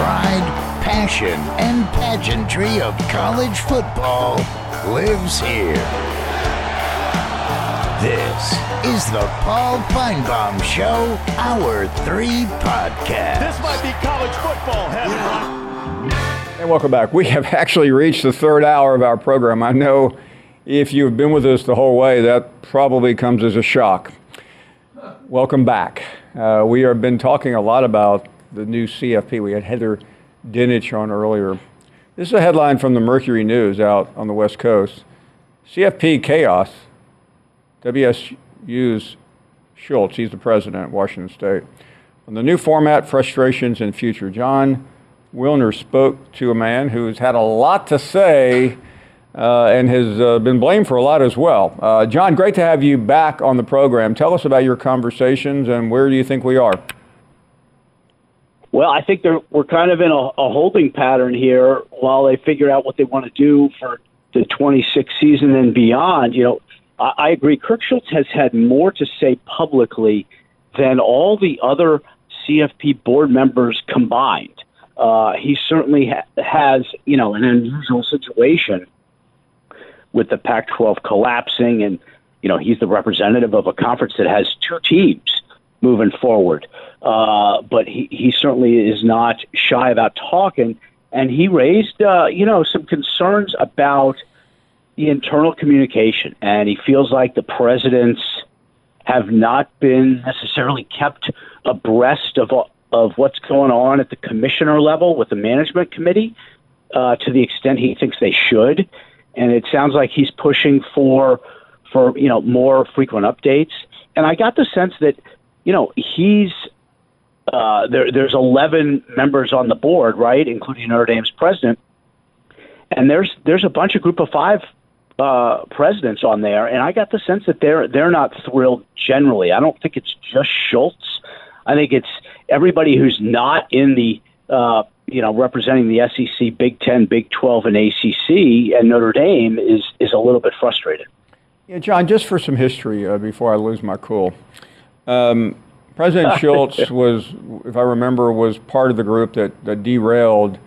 The pride, passion, and pageantry of college football lives here. This is the Paul Finebaum Show, Hour 3 podcast. This might be college football heaven. And welcome back. We have actually reached the third hour of our program. I know if you've been with us the whole way, that probably comes as a shock. Welcome back. Uh, we have been talking a lot about the new CFP. We had Heather Dinich on earlier. This is a headline from the Mercury News out on the West Coast. CFP chaos. WSU's Schultz, he's the president of Washington State. On the new format, frustrations and future. Jon Wilner spoke to a man who's had a lot to say uh, and has uh, been blamed for a lot as well. Uh, Jon, great to have you back on the program. Tell us about your conversations and where do you think we are? Well, I think we're kind of in a, a holding pattern here while they figure out what they want to do for the 26 season and beyond. You know, I, I agree. Kirk Schultz has had more to say publicly than all the other CFP board members combined. Uh, he certainly ha- has, you know, an unusual situation with the Pac-12 collapsing, and you know, he's the representative of a conference that has two teams moving forward. Uh, but he, he certainly is not shy about talking, and he raised, uh, you know, some concerns about the internal communication, and he feels like the presidents have not been necessarily kept abreast of of what's going on at the commissioner level with the management committee uh, to the extent he thinks they should, and it sounds like he's pushing for for you know more frequent updates. And I got the sense that you know he's uh, there, there's 11 members on the board, right, including Notre Dame's president, and there's there's a bunch of Group of Five uh, presidents on there, and I got the sense that they're they're not thrilled generally. I don't think it's just Schultz. I think it's everybody who's not in the uh, you know representing the SEC, Big Ten, Big Twelve, and ACC, and Notre Dame is is a little bit frustrated. Yeah, Jon, Just for some history uh, before I lose my cool. Um, President Schultz was, if I remember, was part of the group that, that derailed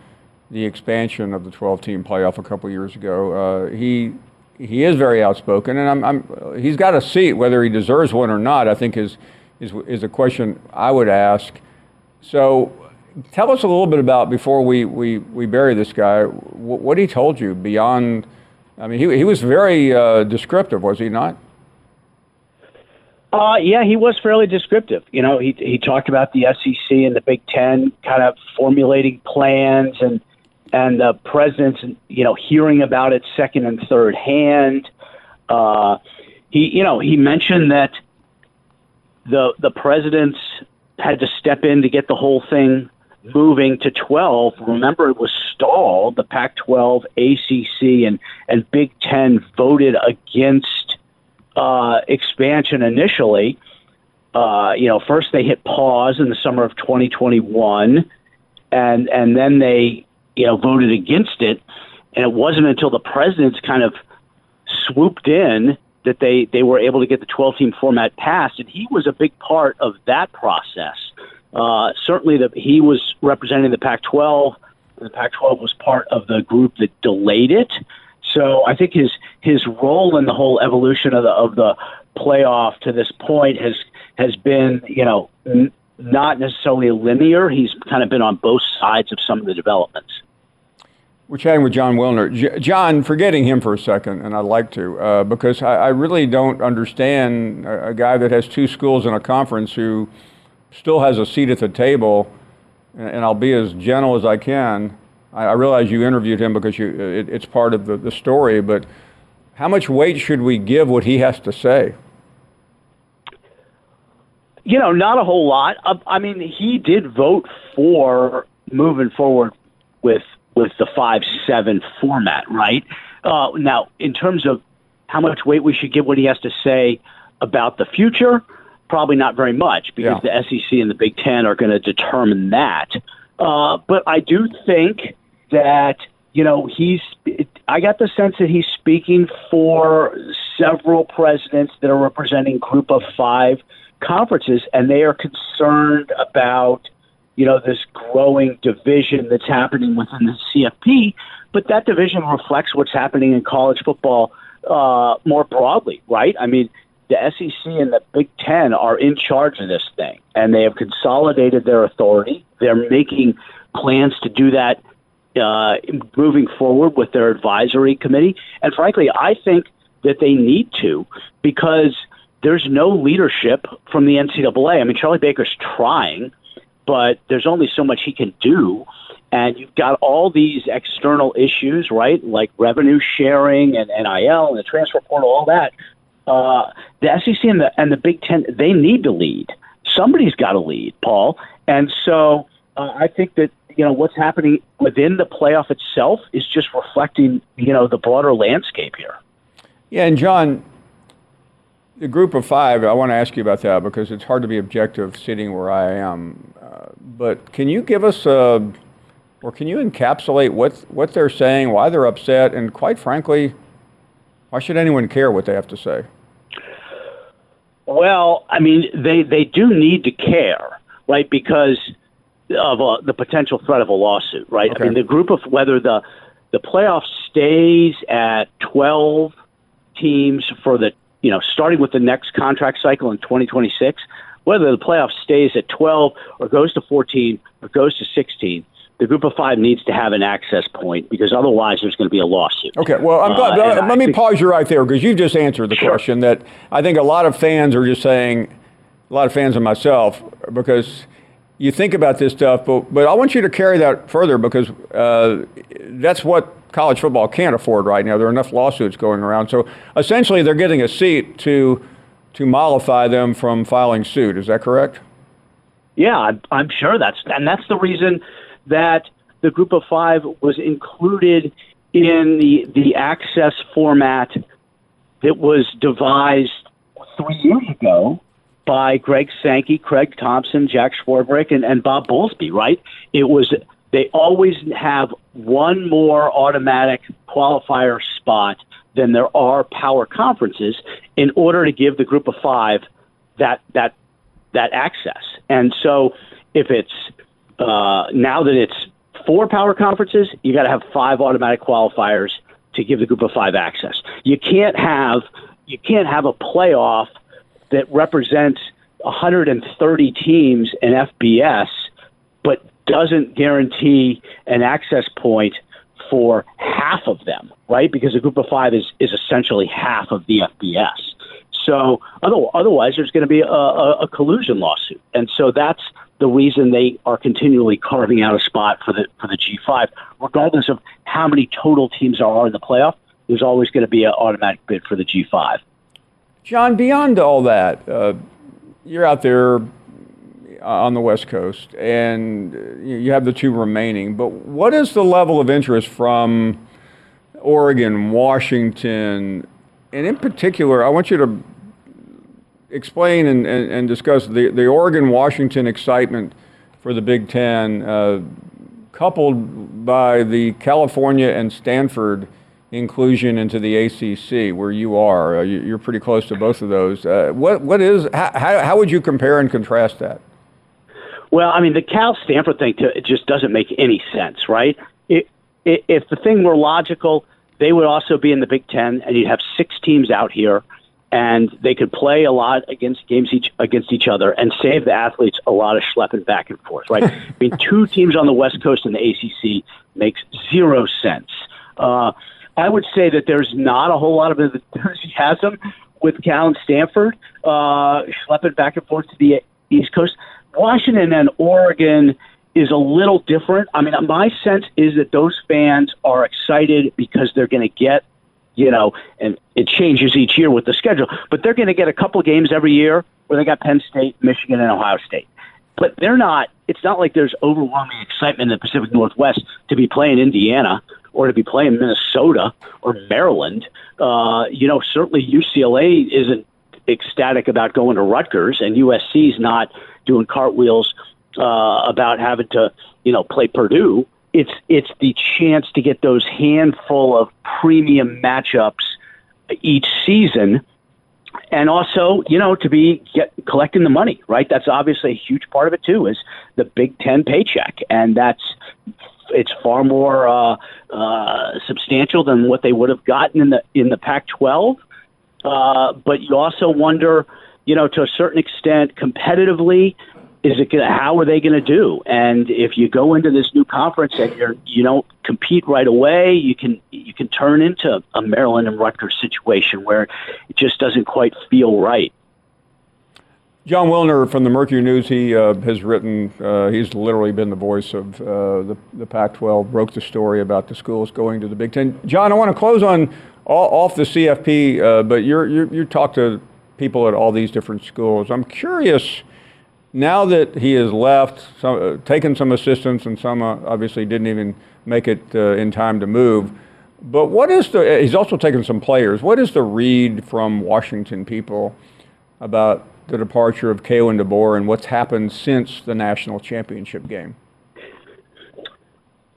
the expansion of the 12-team playoff a couple years ago. Uh, he he is very outspoken, and I'm, I'm, he's got a seat. Whether he deserves one or not, I think is is is a question I would ask. So, tell us a little bit about before we we, we bury this guy. What, what he told you beyond. I mean, he he was very uh, descriptive, was he not? Uh, yeah, he was fairly descriptive. You know, he he talked about the SEC and the Big Ten kind of formulating plans and and the presidents, you know, hearing about it second and third hand. Uh, he, you know, he mentioned that the the presidents had to step in to get the whole thing moving to 12. Remember, it was stalled. The Pac-12, ACC, and and Big Ten voted against uh, expansion initially. Uh, you know, first they hit pause in the summer of 2021, and and then they you know, voted against it. And it wasn't until the presidents kind of swooped in that they, they were able to get the 12 team format passed. And he was a big part of that process. Uh, certainly, the, he was representing the Pac 12. The Pac 12 was part of the group that delayed it. So I think his his role in the whole evolution of the of the playoff to this point has has been you know n- not necessarily linear. He's kind of been on both sides of some of the developments. We're chatting with Jon Wilner. J- Jon, forgetting him for a second, and I'd like to, uh, because I, I, really don't understand a, a, guy that has two schools in a conference who still has a seat at the table, and, and I'll be as gentle as I can. I, I realize you interviewed him because you, it, it's part of the, the story, but how much weight should we give what he has to say? You know, not a whole lot. Uh, I mean, he did vote for moving forward with with the five seven format, right? Uh, now, in terms of how much weight we should give what he has to say about the future, probably not very much because Yeah. the SEC and the Big Ten are going to determine that. Uh, but I do think that you know he's. I got the sense that he's speaking for several presidents that are representing Group of Five conferences, and they are concerned about you know this growing division that's happening within the CFP. But that division reflects what's happening in college football uh, more broadly, right? I mean, the SEC and the Big Ten are in charge of this thing, and they have consolidated their authority. They're making plans to do that uh, moving forward with their advisory committee. And frankly, I think that they need to because there's no leadership from the NCAA. I mean, Charlie Baker's trying, but there's only so much he can do. And you've got all these external issues, right? Like revenue sharing and NIL and the transfer portal, all that. Uh, the SEC and the and the Big Ten, they need to lead. Somebody's got to lead, Paul. And so uh, I think that you know what's happening within the playoff itself is just reflecting you know the broader landscape here. Yeah, and Jon, the group of five, I want to ask you about that because it's hard to be objective sitting where I am. Uh, but can you give us a, or can you encapsulate what, what they're saying, why they're upset, and quite frankly, why should anyone care what they have to say? Well, I mean, they they do need to care, right? Because of uh, the potential threat of a lawsuit, right? Okay. I mean, the group of whether the the playoff stays at twelve teams for the you know starting with the next contract cycle in 2026, whether the playoff stays at 12 or goes to 14 or goes to 16. The group of five needs to have an access point because otherwise there's going to be a lawsuit. Okay, well, I'm glad. Uh, let me pause you right there because you've just answered the Sure. question that I think a lot of fans are just saying, a lot of fans and myself, because you think about this stuff, but, but I want you to carry that further because uh, that's what college football can't afford right now. There are enough lawsuits going around. So essentially, they're getting a seat to, to mollify them from filing suit. Is that correct? Yeah, I'm, I'm sure that's and that's the reason that the group of five was included in the the access format that was devised three years ago by Greg Sankey, Craig Thompson, Jack Swarbrick, and, and Bob Bowlesby. Right? It was they always have one more automatic qualifier spot than there are power conferences in order to give the group of five that that that access. And so if it's uh, now that it's four power conferences, you got to have five automatic qualifiers to give the group of five access. You can't have you can't have a playoff that represents 130 teams in FBS, but doesn't guarantee an access point for half of them, right? Because a group of five is, is essentially half of the FBS. So otherwise, there's going to be a, a, a collusion lawsuit, and so that's the reason they are continually carving out a spot for the for the G5, regardless of how many total teams there are in the playoff. There's always going to be an automatic bid for the G5. Jon, beyond all that, uh, you're out there uh, on the West Coast, and uh, you have the two remaining. But what is the level of interest from Oregon, Washington, and in particular, I want you to explain and, and, and discuss the, the Oregon Washington excitement for the Big Ten, uh, coupled by the California and Stanford inclusion into the ACC, where you are. Uh, you, you're pretty close to both of those. Uh, what what is how, how, how would you compare and contrast that? Well, I mean, the Cal Stanford thing to, it just doesn't make any sense, right? It, it, if the thing were logical, they would also be in the Big Ten, and you'd have six teams out here, and they could play a lot against games each against each other and save the athletes a lot of schlepping back and forth, right? I mean, two teams on the West Coast in the ACC makes zero sense. Uh, I would say that there's not a whole lot of enthusiasm with Cal and Stanford uh, schlepping back and forth to the East Coast. Washington and Oregon is a little different. I mean, my sense is that those fans are excited because they're going to get you know, and it changes each year with the schedule. But they're going to get a couple games every year where they got Penn State, Michigan, and Ohio State. But they're not. It's not like there's overwhelming excitement in the Pacific Northwest to be playing Indiana or to be playing Minnesota or Maryland. Uh, you know, certainly UCLA isn't ecstatic about going to Rutgers, and USC's not doing cartwheels uh, about having to, you know, play Purdue. It's it's the chance to get those handful of premium matchups each season, and also, you know, to be get, collecting the money. Right, that's obviously a huge part of it too. Is the Big Ten paycheck, and that's it's far more uh, uh, substantial than what they would have gotten in the in the Pac-12. Uh, but you also wonder, you know, to a certain extent, competitively, is it gonna, how are they going to do? And if you go into this new conference and you're you don't compete right away, you can you can turn into a Maryland and Rutgers situation where it just doesn't quite feel right. Jon Wilner from the Mercury News, he uh, has written, uh, he's literally been the voice of uh, the, the Pac 12, broke the story about the schools going to the Big Ten. Jon, I want to close on off the CFP, uh, but you're, you're, you talk to people at all these different schools. I'm curious, now that he has left, some, uh, taken some assistance, and some uh, obviously didn't even make it in time to move. But what is the, he's also taken some players. What is the read from Washington people about the departure of Kalen DeBoer and what's happened since the national championship game?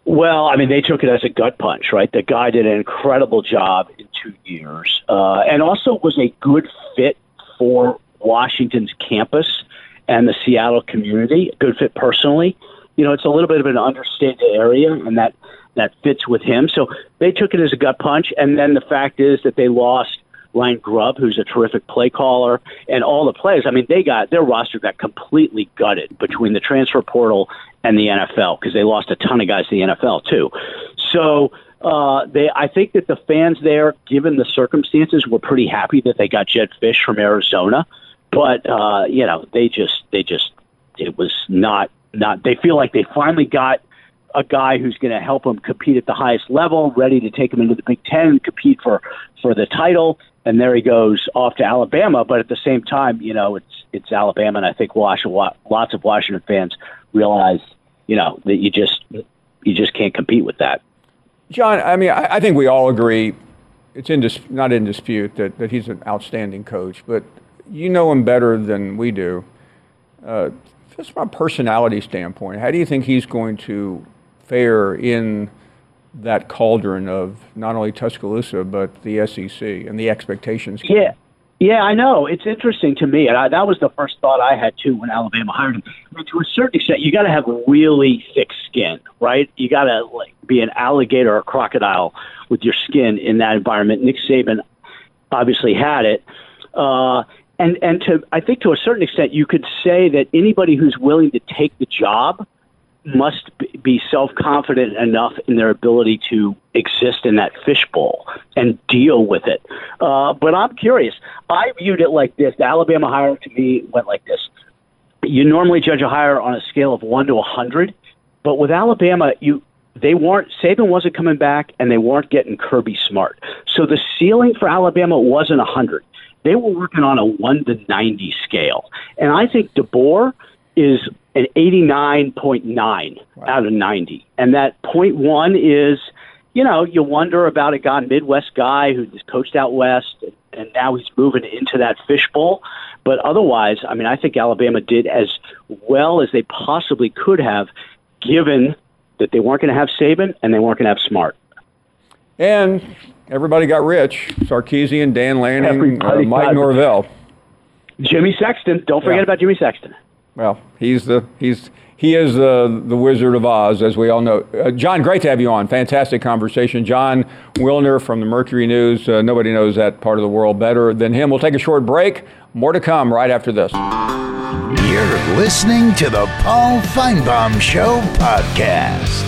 Well, I mean, they took it as a gut punch, right? The guy did an incredible job in two years, uh, and also was a good fit for Washington's campus and the Seattle community. A good fit personally. You know, it's a little bit of an understated area, and that that fits with him. So they took it as a gut punch, and then the fact is that they lost Ryan Grubb, who's a terrific play caller, and all the players. I mean, they got their roster got completely gutted between the transfer portal and the NFL because they lost a ton of guys to the NFL too. So uh, they, I think that the fans there, given the circumstances, were pretty happy that they got Jedd Fisch from Arizona. But uh, you know, they just, they just, it was not, not. They feel like they finally got a guy who's going to help him compete at the highest level, ready to take him into the Big Ten and compete for for the title and there he goes off to Alabama. But at the same time, you know, it's it's Alabama, and I think lots of Washington fans realize, you know, that you just you just can't compete with that. Jon, I mean, I, I think we all agree it's in dis- not in dispute that, that he's an outstanding coach, but you know him better than we do. Uh, just from a personality standpoint, how do you think he's going to fare in that cauldron of not only Tuscaloosa but the SEC and the expectations. Yeah. Yeah, I know. It's interesting to me, and I, that was the first thought I had too when Alabama hired him. I mean, to a certain extent, you got to have really thick skin, right? You got to like be an alligator or a crocodile with your skin in that environment. Nick Saban obviously had it, uh, and and to I think to a certain extent, you could say that anybody who's willing to take the job must be self confident enough in their ability to exist in that fishbowl and deal with it. Uh, but I'm curious. I viewed it like this. The Alabama hire to me went like this. You normally judge a hire on a scale of one to a hundred, but with Alabama, you they weren't Saban wasn't coming back, and they weren't getting Kirby Smart. So the ceiling for Alabama wasn't a hundred. They were working on a one to ninety scale, and I think DeBoer is an 89.9 wow. out of 90. And that point one is, you know, you wonder about a guy, Midwest guy who's coached out west, and now he's moving into that fishbowl. But otherwise, I mean, I think Alabama did as well as they possibly could have, given that they weren't going to have Saban and they weren't going to have Smart. And everybody got rich. Sarkisian, Dan Lanning, uh, Mike Norvell. Jimmy Sexton. Don't forget yeah. about Jimmy Sexton. Well, he's the he's he is the the Wizard of Oz, as we all know. Uh, Jon, great to have you on. Fantastic conversation. Jon Wilner from the Mercury News. Uh, nobody knows that part of the world better than him. We'll take a short break. More to come right after this. You're listening to the Paul Finebaum Show podcast.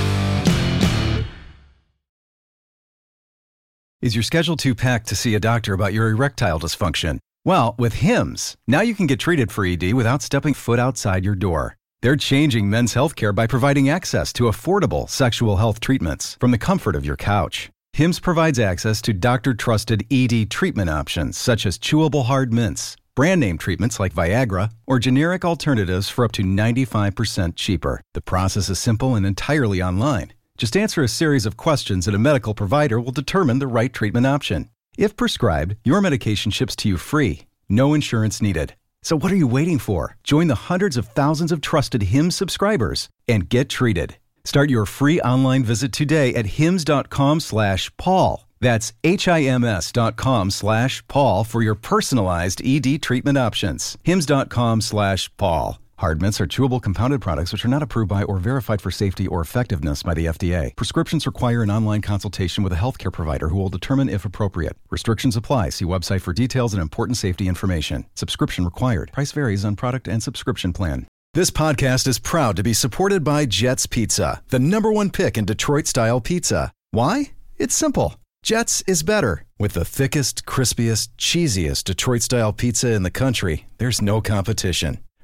Is your schedule too packed to see a doctor about your erectile dysfunction? Well, with HIMS, now you can get treated for ED without stepping foot outside your door. They're changing men's healthcare by providing access to affordable sexual health treatments from the comfort of your couch. HIMS provides access to doctor trusted ED treatment options such as chewable hard mints, brand name treatments like Viagra, or generic alternatives for up to 95% cheaper. The process is simple and entirely online. Just answer a series of questions and a medical provider will determine the right treatment option. If prescribed, your medication ships to you free, no insurance needed. So what are you waiting for? Join the hundreds of thousands of trusted HIMS subscribers and get treated. Start your free online visit today at hims.com slash Paul. That's H-I-M-S dot com slash Paul for your personalized ED treatment options. Hims.com slash Paul. Hard mints are chewable compounded products which are not approved by or verified for safety or effectiveness by the FDA. Prescriptions require an online consultation with a healthcare provider who will determine if appropriate. Restrictions apply. See website for details and important safety information. Subscription required. Price varies on product and subscription plan. This podcast is proud to be supported by Jets Pizza, the number one pick in Detroit style pizza. Why? It's simple. Jets is better. With the thickest, crispiest, cheesiest Detroit style pizza in the country, there's no competition.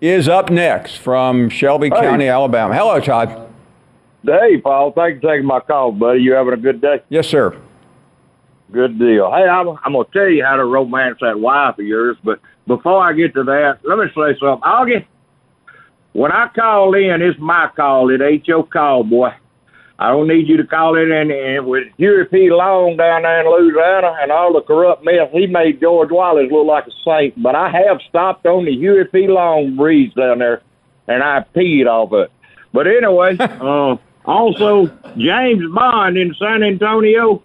is up next from Shelby Hey. County, Alabama. Hello, Todd. Hey, Paul. Thanks for taking my call, buddy. You having a good day? Yes, sir. Good deal. Hey, I'm, I'm going to tell you how to romance that wife of yours, but before I get to that, let me say something. Augie, when I call in, it's my call. It ain't your call, boy. I don't need you to call in and, and with Huey P. Long down there in Louisiana and all the corrupt mess, he made George Wallace look like a saint. But I have stopped on the Huey P. Long breeze down there, and I peed off it. But anyway, uh, also James Bond in San Antonio.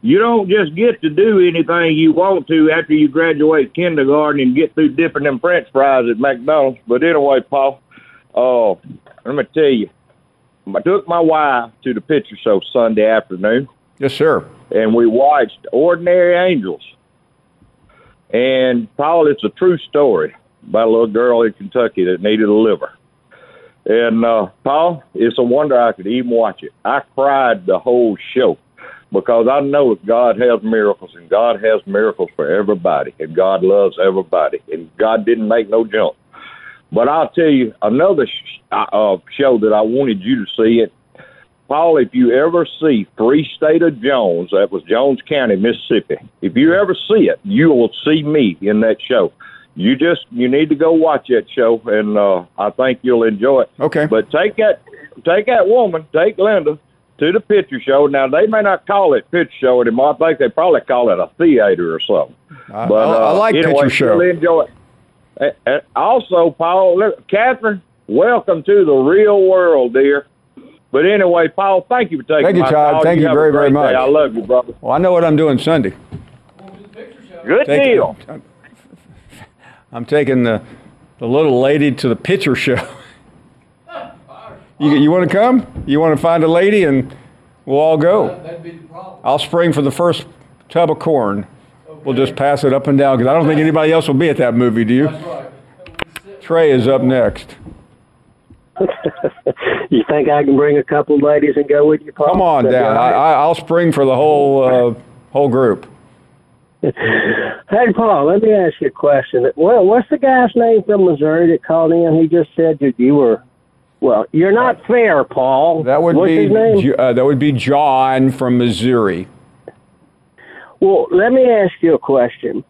You don't just get to do anything you want to after you graduate kindergarten and get through dipping them French fries at McDonald's. But anyway, Paul, uh, let me tell you, I took my wife to the picture show Sunday afternoon, Yes, sir. and we watched Ordinary Angels. And Paul, it's a true story about a little girl in Kentucky that needed a liver. And uh, Paul, it's a wonder I could even watch it. I cried the whole show because I know that God has miracles, and God has miracles for everybody, and God loves everybody, and God didn't make no junk. But I'll tell you another sh- uh, show that I wanted you to see it. Paul, if you ever see Free State of Jones, that was Jones County, Mississippi. If you ever see it, you will see me in that show. You just you need to go watch that show, and uh, I think you'll enjoy it. Okay. But take that take that woman, take Linda to the picture show. Now they may not call it picture show anymore. I think they probably call it a theater or something. I, But I, I uh, like anyway, picture show. You'll enjoy it. And- and also, Paul, look, Catherine, welcome to the real world, dear. But anyway, Paul, thank you for taking Thank you, my Todd. call. Thank you have a very, very great day. much. I love you, brother. Well, I know what I'm doing Sunday. Good Take- deal. I'm taking the, the little lady to the picture show. You, you want to come? You want to find a lady and we'll all go? That'd be the problem. I'll spring for the first tub of corn. We'll just pass it up and down because I don't think anybody else will be at that movie, do you? Trey is up next. you think I can bring a couple of ladies and go with you, Paul? Come on That'd down. I, right. I, I'll spring for the whole uh, whole group. Hey, Paul, let me ask you a question. Well, what's the guy's name from Missouri that called in? He just said that you were, well, you're not fair, Paul. That would what's be his name? Uh, that would be John from Missouri. Well, let me ask you a question.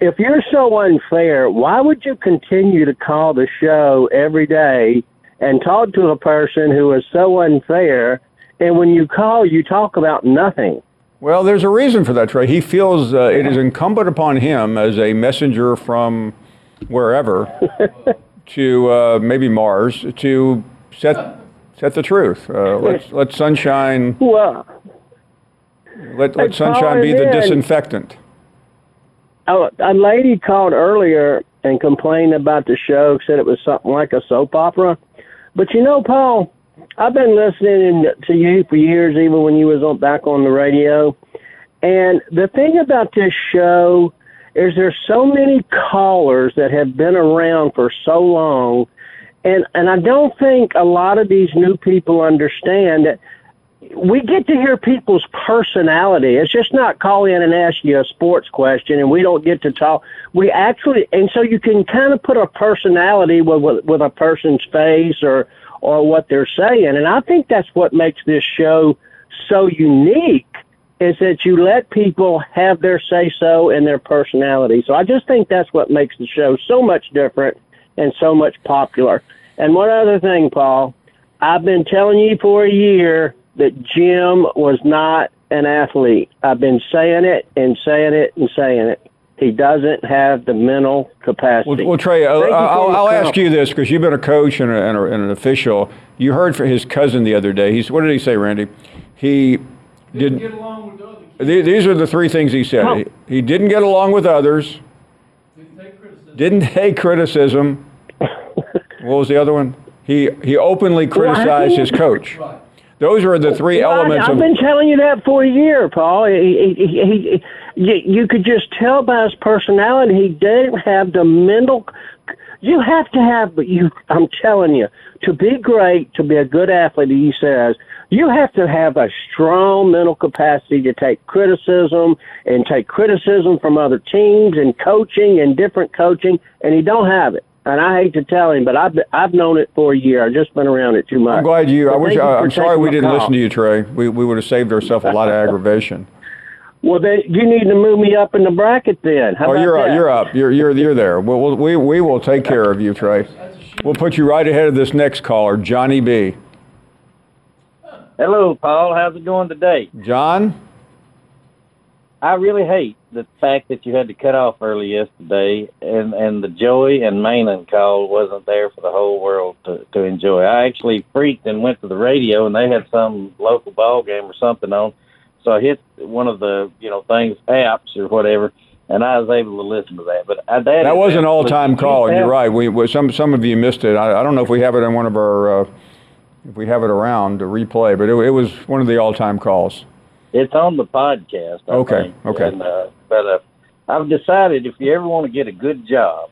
If you're so unfair, why would you continue to call the show every day and talk to a person who is so unfair? And when you call, you talk about nothing. Well, there's a reason for that, Trey. He feels uh, it is incumbent upon him as a messenger from wherever to uh, maybe Mars to set set the truth. Uh, let let sunshine Well, let, let sunshine be the disinfectant. a, a lady called earlier and complained about the show, said it was something like a soap opera. But you know, Paul, I've been listening to you for years, even when you was on back on the radio, And the thing about this show is there's so many callers that have been around for so long and and I don't think a lot of these new people understand that we get to hear people's personality. It's just not call in and ask you a sports question, and we don't get to talk. We actually, and so you can kind of put a personality with with, with a person's face or or what they're saying, and I think that's what makes this show so unique is that you let people have their say so and their personality. So I just think that's what makes the show so much different and so much popular. And one other thing, Paul, I've been telling you for a year that Jim was not an athlete. I've been saying it and saying it and saying it. He doesn't have the mental capacity. Well, well Trey, I'll, I'll, I'll ask you this because you've been a coach and, a, and, a, and, an official. You heard from his cousin the other day. He's what did he say, Randy? He didn't get along with others. These are the three things he said. Oh. He, he, didn't get along with others. Didn't take criticism. Didn't take criticism. what was the other one? He he openly criticized well, his coach. Right. Those are the three elements. I've of, been telling you that for a year, Paul. He, he, he, he, you could just tell by his personality he didn't have the mental. You have to have, but you. I'm telling you, to be great, to be a good athlete, he says you have to have a strong mental capacity to take criticism and take criticism from other teams and coaching and different coaching, and he don't have it. And I hate to tell him, but I've I've known it for a year. I've just been around it too much. I'm glad you. I wish. I, am sorry we didn't listen to you, Trey. We we would have saved ourselves a lot of aggravation. Well, then you need to move me up in the bracket then. How oh, you're that? up. You're up. You're you're you're there. We'll, we we will take care of you, Trey. We'll put you right ahead of this next caller, Johnny B. Hello, Paul. How's it going today? John? I really hate the fact that you had to cut off early yesterday and, and the Joey and Maynard call wasn't there for the whole world to, to enjoy. I actually freaked and went to the radio and they had some local ball game or something on. So I hit one of the, you know, things, apps or whatever, and I was able to listen to that. But I, that, that was an all-time call, and you're right. We, some some of you missed it. I, I don't know if we have it in one of our uh, if we have it around to replay. But it, it was one of the all-time calls. It's on the podcast. I okay. Think. Okay. And, uh, but uh, I've decided if you ever want to get a good job,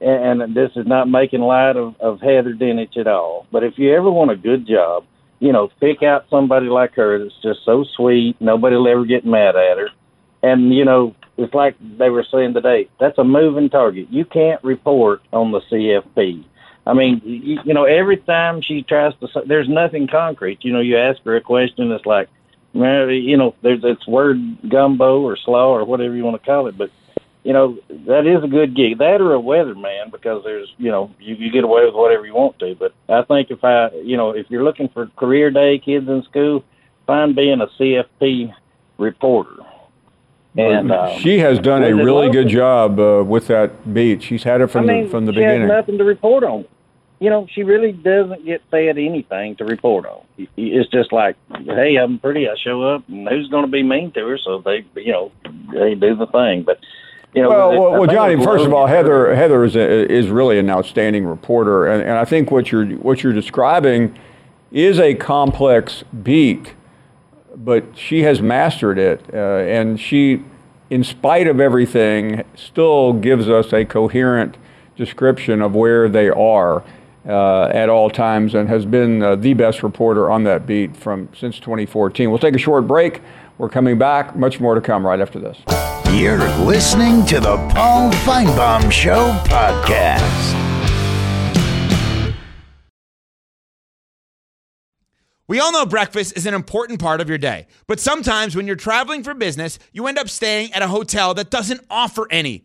and, and this is not making light of, of Heather Dinich at all, but if you ever want a good job, you know, pick out somebody like her that's just so sweet. Nobody will ever get mad at her. And, you know, it's like they were saying today, that's a moving target. You can't report on the CFP. I mean, you, you know, every time she tries to, there's nothing concrete. You know, you ask her a question, it's like, you know, there's it's word gumbo or slaw or whatever you want to call it, but you know that is a good gig. That or a weatherman because there's you know you, you get away with whatever you want to. But I think if I you know if you're looking for career day kids in school, find being a CFP reporter. And um, she has done a really good job uh, with that beat. She's had it from I mean, the from the she beginning. Has nothing to report on. You know, she really doesn't get fed anything to report on. It's just like, hey, I'm pretty. I show up, and who's going to be mean to her? So they, you know, they do the thing. But you know, well, well, well Johnny. First of all, Heather Heather is a, is really an outstanding reporter, and, and I think what you're what you're describing is a complex beat but she has mastered it, uh, and she, in spite of everything, still gives us a coherent description of where they are uh, at all times, and has been uh, the best reporter on that beat from since 2014. We'll take a short break. We're coming back. Much more to come right after this. You're listening to the Paul Finebaum Show podcast. We all know breakfast is an important part of your day, but sometimes when you're traveling for business, you end up staying at a hotel that doesn't offer any.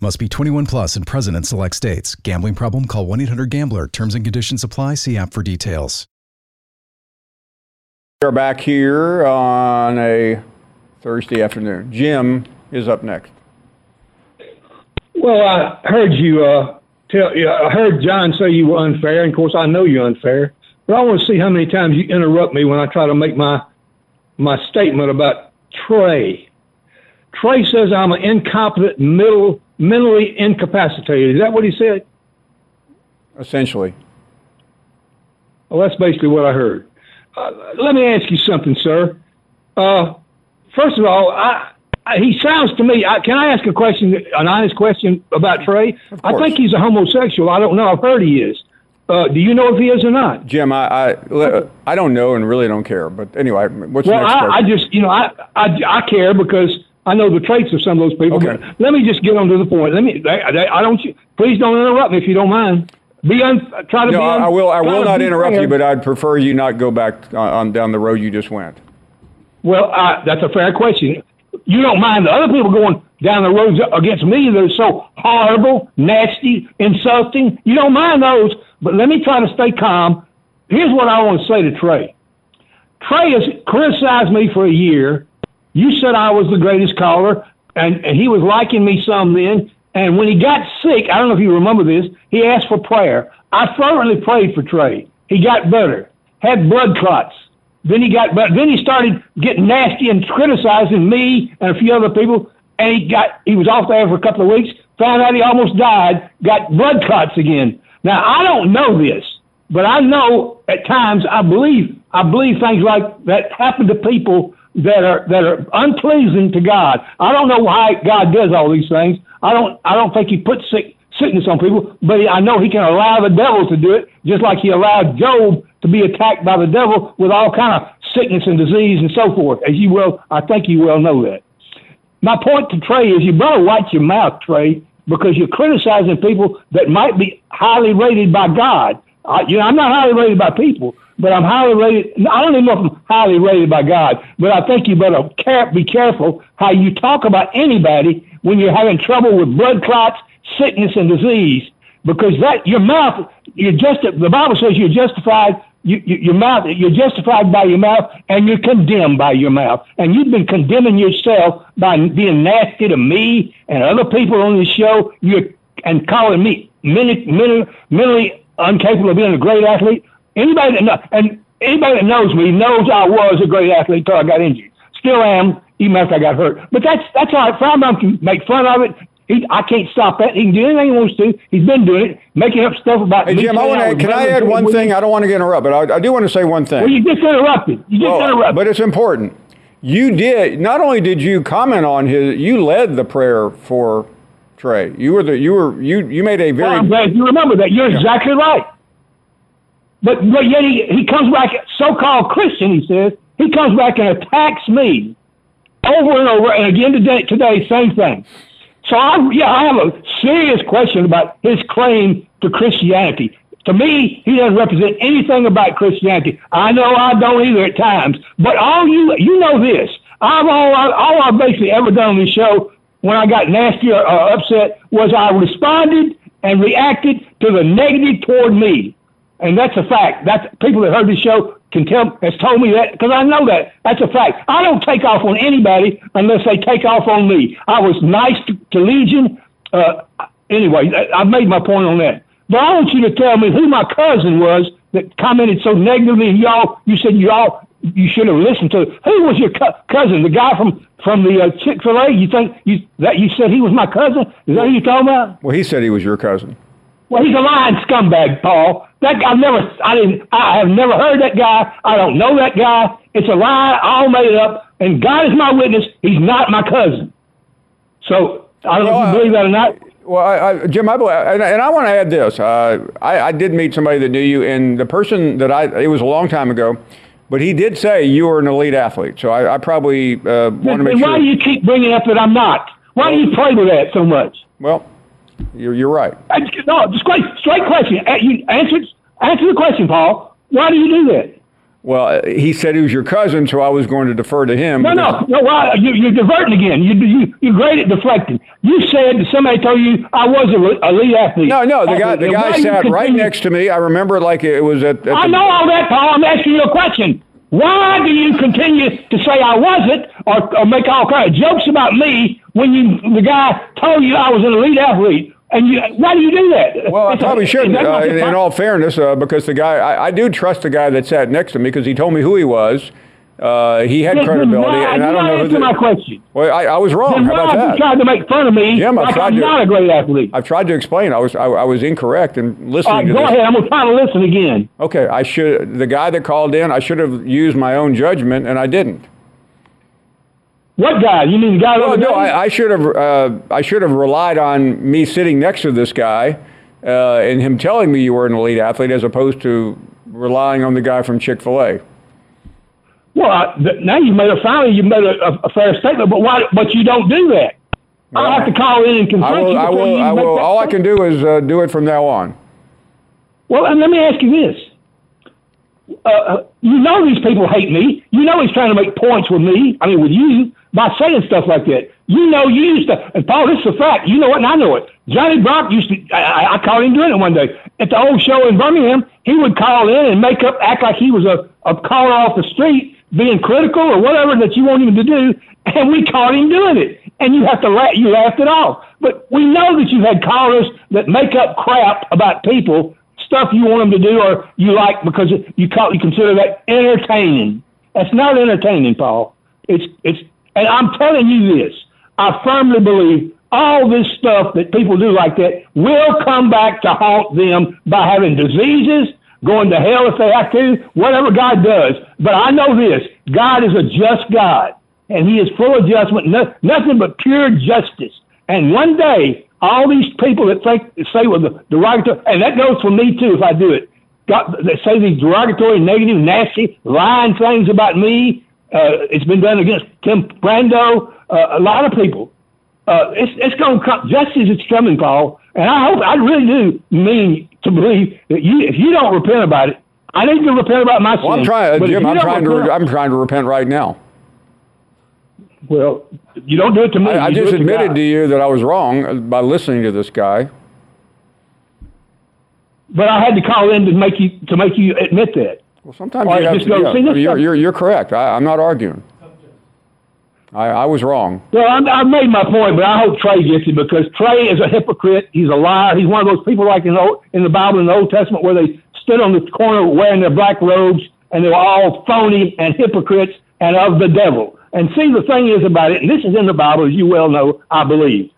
Must be 21 plus and present in select states. Gambling problem? Call 1 800 Gambler. Terms and conditions apply. See app for details. We are back here on a Thursday afternoon. Jim is up next. Well, I heard you uh, tell. I heard John say you were unfair, and of course, I know you're unfair. But I want to see how many times you interrupt me when I try to make my my statement about Trey. Trey says I'm an incompetent, middle, mentally incapacitated. Is that what he said? Essentially. Well, that's basically what I heard. Uh, let me ask you something, sir. Uh, first of all, I, I, he sounds to me. I, can I ask a question, an honest question about Trey? I think he's a homosexual. I don't know. I've heard he is. Uh, do you know if he is or not? Jim, I, I, I don't know and really don't care. But anyway, what's well, next I, I just, you know, I, I, I care because I know the traits of some of those people. Okay. Let me just get on to the point. Let me. I, I, I don't. Please don't interrupt me if you don't mind. Be un, try to no, be. I Un, I will. I will not interrupt fair. you, but I'd prefer you not go back on, on down the road you just went. Well, uh, that's a fair question. You don't mind the other people going down the roads against me that are so horrible, nasty, insulting. You don't mind those, but let me try to stay calm. Here's what I want to say to Trey. Trey has criticized me for a year. You said I was the greatest caller, and, and he was liking me some then. And when he got sick, I don't know if you remember this, he asked for prayer. I fervently prayed for Trey. He got better, had blood clots. Then he got, but then he started getting nasty and criticizing me and a few other people. And he got, he was off there for a couple of weeks. Found out he almost died. Got blood clots again. Now I don't know this, but I know at times I believe I believe things like that happen to people that are that are unpleasing to God. I don't know why God does all these things. I don't I don't think He puts sick, sickness on people, but I know He can allow the devil to do it, just like He allowed Job to be attacked by the devil with all kind of sickness and disease and so forth. As you well, I think you well know that. My point to Trey is you better watch your mouth, Trey, because you're criticizing people that might be highly rated by God. I, you know, I'm not highly rated by people, but I'm highly rated. I don't even know if I'm highly rated by God, but I think you better care, be careful how you talk about anybody when you're having trouble with blood clots, sickness, and disease, because that your mouth, you're just the Bible says you're justified. You, you, your mouth, you're justified by your mouth, and you're condemned by your mouth. And you've been condemning yourself by being nasty to me and other people on this show. You're and calling me mentally, mentally, mentally incapable of being a great athlete. Anybody that know, and anybody that knows me knows I was a great athlete until I got injured. Still am, even after I got hurt. But that's that's all right. Finebaum can make fun of it. He, I can't stop that. He can do anything he wants to. He's been doing it, making up stuff about Hey, me. Jim, I want to. Can I add one thing? I don't want to get interrupted, but I, I do want to say one thing. Well, you just interrupted. You just Well, interrupted. But it's important. You did not only did you comment on his, you led the prayer for Trey. You were the you were you you made a Well, very I'm glad you remember that. You're exactly right. But but yet he, he comes back, so-called Christian, he says, he comes back and attacks me over and over, and again today, today same thing. So I, yeah, I have a serious question about his claim to Christianity. To me, he doesn't represent anything about Christianity. I know I don't either at times, but all you you know this. I've all I, all I've basically ever done on this show when I got nasty or, or upset was I responded and reacted to the negative toward me, and that's a fact. That's people that heard the show can tell has told me that because I know that that's a fact. I don't take off on anybody unless they take off on me. I was nice to, to Legion. Uh, anyway, I've made my point on that. But I want you to tell me who my cousin was that commented so negatively. And y'all, you said y'all, you should have listened to. Who was your co- cousin? The guy from from the uh, Chick Fil A? You think you that you said he was my cousin? Is that who you talking about? well. He said he was your cousin. Well, he's a lying scumbag, Paul. That guy, I've never, I didn't, I have never heard that guy. I don't know that guy. It's a lie, all made up. And God is my witness. He's not my cousin. So I don't know if you believe that or not. Well, I, I, Jim, I, and, and I want to add this. Uh, I, I did meet somebody that knew you, and the person that I, it was a long time ago, but he did say you were an elite athlete. So I, I probably uh, want to make Then sure. why do you keep bringing up that I'm not? Why do you play with that so much? Well, you're, you're right. I, no, just straight, straight question. You answer, answer the question, Paul. Why do you do that? Well, uh, he said he was your cousin, so I was going to defer to him. No, no, no. Why you, you're diverting again? You, you, you're great at deflecting. You said somebody told you I was a elite athlete. No, no, the guy, the guy sat right next to me. I remember like it was at. at I the- know all that, Paul. I'm asking you a question. Why do you continue to say I wasn't, or, or make all kind of jokes about me when you the guy told you I was an elite athlete? And you, why do you do that? Well, I It's a- probably shouldn't. is that not Uh, in, in all fairness, uh, because the guy, I, I do trust the guy that sat next to me because he told me who he was. Uh, he had credibility, why- and I don't know answer The, my question. well, I, I was wrong. How about that? you tried to make fun of me Jim, I've like tried I'm to- not a great athlete? I've tried to explain. I was I, I was incorrect in listening right, to go this. ahead. I'm gonna try to listen again. Okay, I should. The guy that called in, I should have used my own judgment, and I didn't. What guy? You mean the guy? No, no, I, I should have. Uh, I should have relied on me sitting next to this guy uh, and him telling me you were an elite athlete, as opposed to relying on the guy from Chick Fil A. Well, I, th- now you made a finally you made a, a, a fair statement, but why? But you don't do that. I'll have to call in and confront I will. you. I will. you I will. All I can do is uh, do it from now on. Well, and let me ask you this. Uh, Uh, you know these people hate me. You know he's trying to make points with me. I mean, with you by saying stuff like that. You know you used to. And Paul, this is a fact. You know it, and I know it. Johnny Brock used to. I, I- I caught him doing it one day at the old show in Birmingham. He would call in and make up, act like he was a, a caller off the street, being critical or whatever that you want him to do, and we caught him doing it. And you have to laugh. You laughed it off. But we know that you've had callers that make up crap about people stuff you want them to do or you like because you call you consider that entertaining. That's not entertaining, Paul. It's it's and I'm telling you this. I firmly believe all this stuff that people do like that will come back to haunt them by having diseases, going to hell if they have to, whatever God does. But I know this God is a just God, and He is full of judgment, no, nothing but pure justice. And one day, all these people that think say with the derogatory, and that goes for me too if I do it. Got, that say these derogatory, negative, nasty, lying things about me. Uh, it's been done against Tim Brando, uh, a lot of people. Uh, it's it's going to come justice is coming, Paul. And I hope I really do mean to believe that you if you don't repent about it, I need to repent about my Well, I'm sin. trying, But if Jim. I'm trying to. repent- Re- I'm trying to repent right now. Well, you don't do it to me. I, I just it to admitted to you that I was wrong uh, by listening to this guy. But I had to call in to make you to make you admit that. Well, sometimes Or you have to. go, yeah, "See, this you're, you're, you're correct. I, I'm not arguing. I, I was wrong. Well, I'm, I've made my point, but I hope Trey gets it because Trey is a hypocrite. He's a liar. He's one of those people like in the, Old- in the Bible in the Old Testament where they stood on the corner wearing their black robes and they were all phony and hypocrites and of the devil. And see, the thing is about it, and this is in the Bible, as you well know, I believe.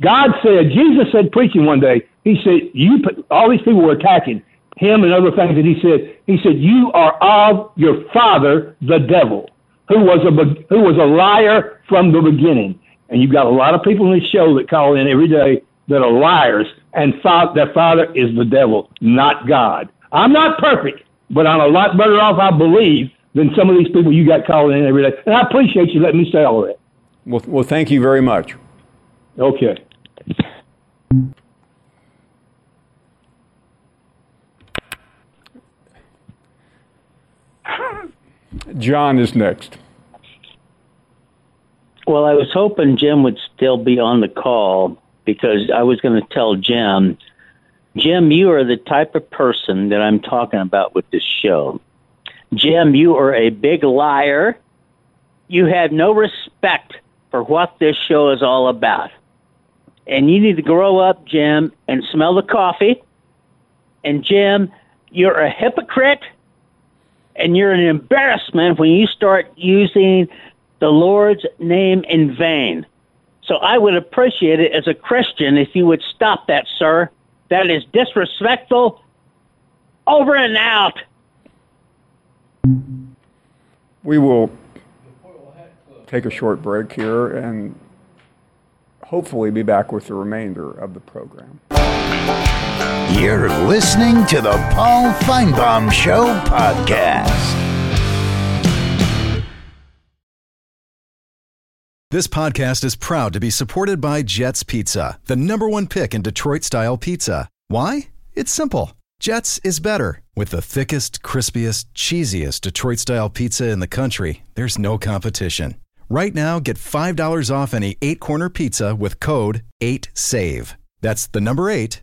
God said, Jesus said, preaching one day, He said, "You, all these people were attacking him and other things that He said. He said, you are of your father, the devil, who was a who was a liar from the beginning." And you've got a lot of people in this show that call in every day that are liars, and fa- their father is the devil, not God. I'm not perfect, but I'm a lot better off, I believe, than some of these people you got calling in every day. And I appreciate you letting me say all that. Well, well, thank you very much. Okay. John is next. Well, I was hoping Jim would still be on the call because I was going to tell Jim, Jim, you are the type of person that I'm talking about with this show. Jim, you are a big liar. You have no respect for what this show is all about. And you need to grow up, Jim, and smell the coffee. And Jim, you're a hypocrite and you're an embarrassment when you start using the Lord's name in vain. So I would appreciate it as a Christian if you would stop that, sir. That is disrespectful. Over and out. We will take a short break here, and hopefully be back with the remainder of the program. You're listening to the Paul Finebaum Show podcast. This podcast is proud to be supported by Jets Pizza, the number one pick in Detroit style pizza. Why? It's simple. Jets is better. With the thickest, crispiest, cheesiest Detroit style pizza in the country, there's no competition. Right now, get $5 off any eight corner pizza with code 8SAVE. That's the number eight,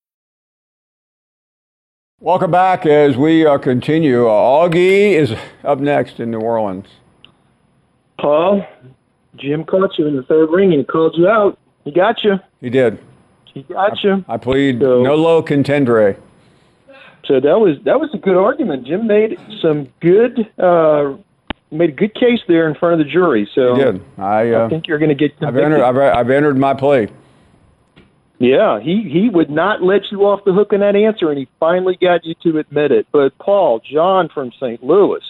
Welcome back as we uh, continue. Uh, Augie is up next in New Orleans. Paul, Jim caught you in the third ring and he called you out. He got you. He did. He got you. I plead nolo contendere. So that was that was a good argument. Jim made some good uh, made a good case there in front of the jury. So He did. I, uh, I think you're going to get I've entered, I've, I've entered my plea. Yeah, he he would not let you off the hook in that answer, and he finally got you to admit it. But Paul, John from St. Louis,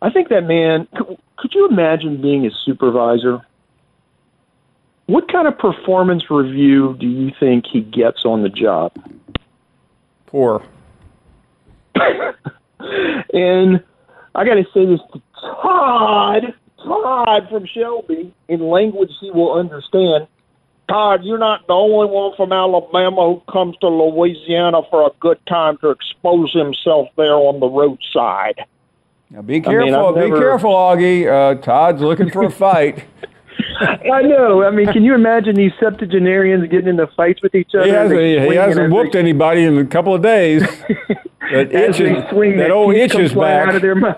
I think that man. Could, could you imagine being his supervisor? What kind of performance review do you think he gets on the job? Poor. and I got to say this to Todd, Todd from Shelby, in language he will understand. Todd, you're not the only one from Alabama who comes to Louisiana for a good time to expose himself there on the roadside. Now be I mean, careful. Be careful, Augie. Uh, Todd's looking for a fight. I know. I mean, can you imagine these septuagenarians getting into fights with each other? he hasn't, They he hasn't and whooped anybody in a couple of days. that as itch swing, that their old teeth itch is back. Out of their mouth.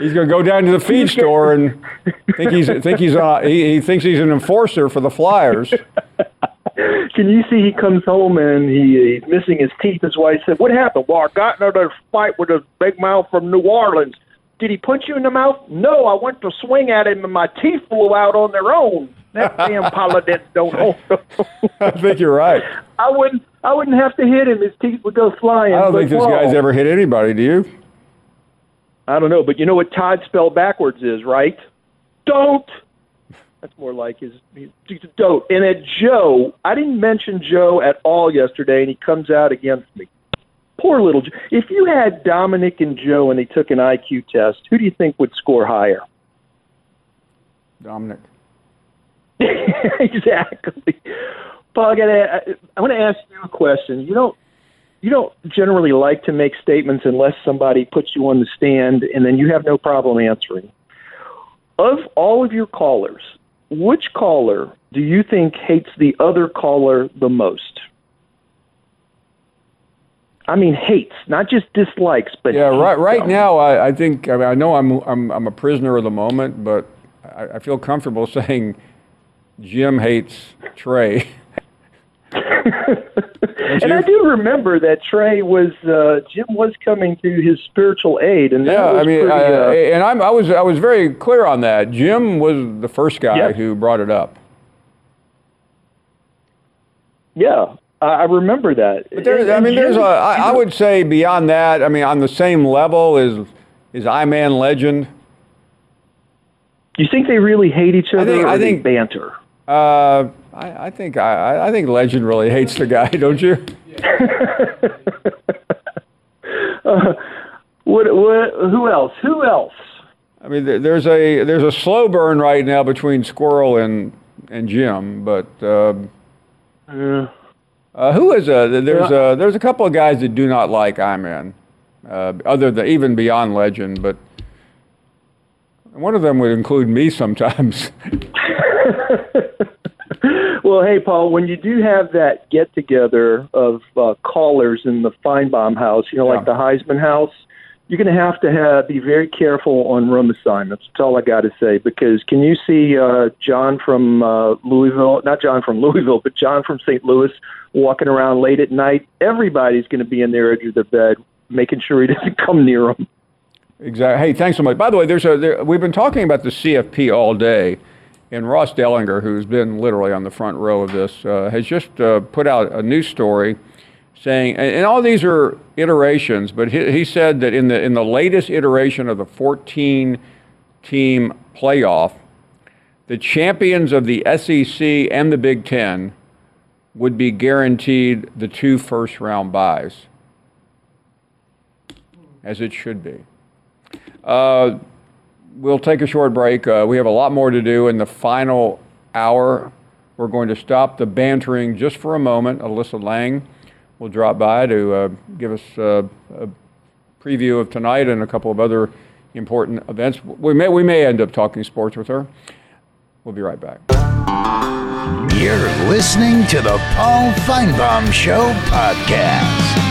He's going to go down to the feed store and think he's think he's uh, he, he thinks he's an enforcer for the Flyers. Can you see he comes home and he, he's missing his teeth? His wife said, "What happened?" Well, I got into a fight with a big mouth from New Orleans. Did he punch you in the mouth? No, I went to swing at him and my teeth flew out on their own. That damn Polident don't hold. I think you're right. I wouldn't. I wouldn't have to hit him. His teeth would go flying. I don't think this Paul- guy's ever hit anybody. Do you? I don't know, but you know what Todd spelled backwards is, right? Don't. That's more like his, his don't. And at Joe, I didn't mention Joe at all yesterday, and he comes out against me. Poor little Joe. If you had Dominic and Joe and they took an IQ test, who do you think would score higher? Dominic. exactly. Paul, I, gotta, I want to ask you a question. You don't you don't generally like to make statements unless somebody puts you on the stand, and then you have no problem answering. Of all of your callers, which caller do you think hates the other caller the most? I mean, hates, not just dislikes, but Yeah, right. Right them. now, I, I think I, mean, I know I'm I'm I'm a prisoner of the moment, but I, I feel comfortable saying Jim hates Trey. And I do remember that Trey was uh, Jim was coming to his spiritual aid, and Yeah, I mean, pretty, I, uh, and I'm, I was I was very clear on that. Jim was the first guy Yeah. who brought it up. yeah, I I remember that. But there, And- I mean, there's a. Jim- I, I would say beyond that. I mean, on the same level is is I Man Legend. You think they really hate each other? think- or I they think- banter. Uh, I, I think I, I- think Legend really hates the guy, don't you? Uh, what? What? Who else? Who else? I mean, there- there's a there's a slow burn right now between Squirrel and and Jim, but um, Uh, uh, who is a there's Yeah. a there's a couple of guys that do not like Iman, uh, other than even beyond Legend, but one of them would include me sometimes. well, hey, Paul, when you do have that get together of uh, callers in the Finebaum house, you know, like the Heisman house, you're going to have to have, be very careful on room assignments. That's all I got to say. Because can you see uh, John from uh, Louisville, not John from Louisville, but John from St. Louis walking around late at night? Everybody's going to be in their edge of their bed, making sure he doesn't come near them. Exactly. Hey, thanks so much. By the way, there's a there, we've been talking about the CFP all day, and Ross Dellenger, who's been literally on the front row of this, uh, has just uh, put out a news story saying, and, and all these are iterations, but he, he said that in the in the latest iteration of the 14 team playoff, the champions of the SEC and the Big Ten would be guaranteed the two first round buys, as it should be. Uh, we'll take a short break. Uh, we have a lot more to do in the final hour. We're going to stop the bantering just for a moment. Alyssa Lang will drop by to uh, give us uh, a preview of tonight and a couple of other important events. We may, we may end up talking sports with her. We'll be right back. You're listening to the Paul Finebaum Show podcast.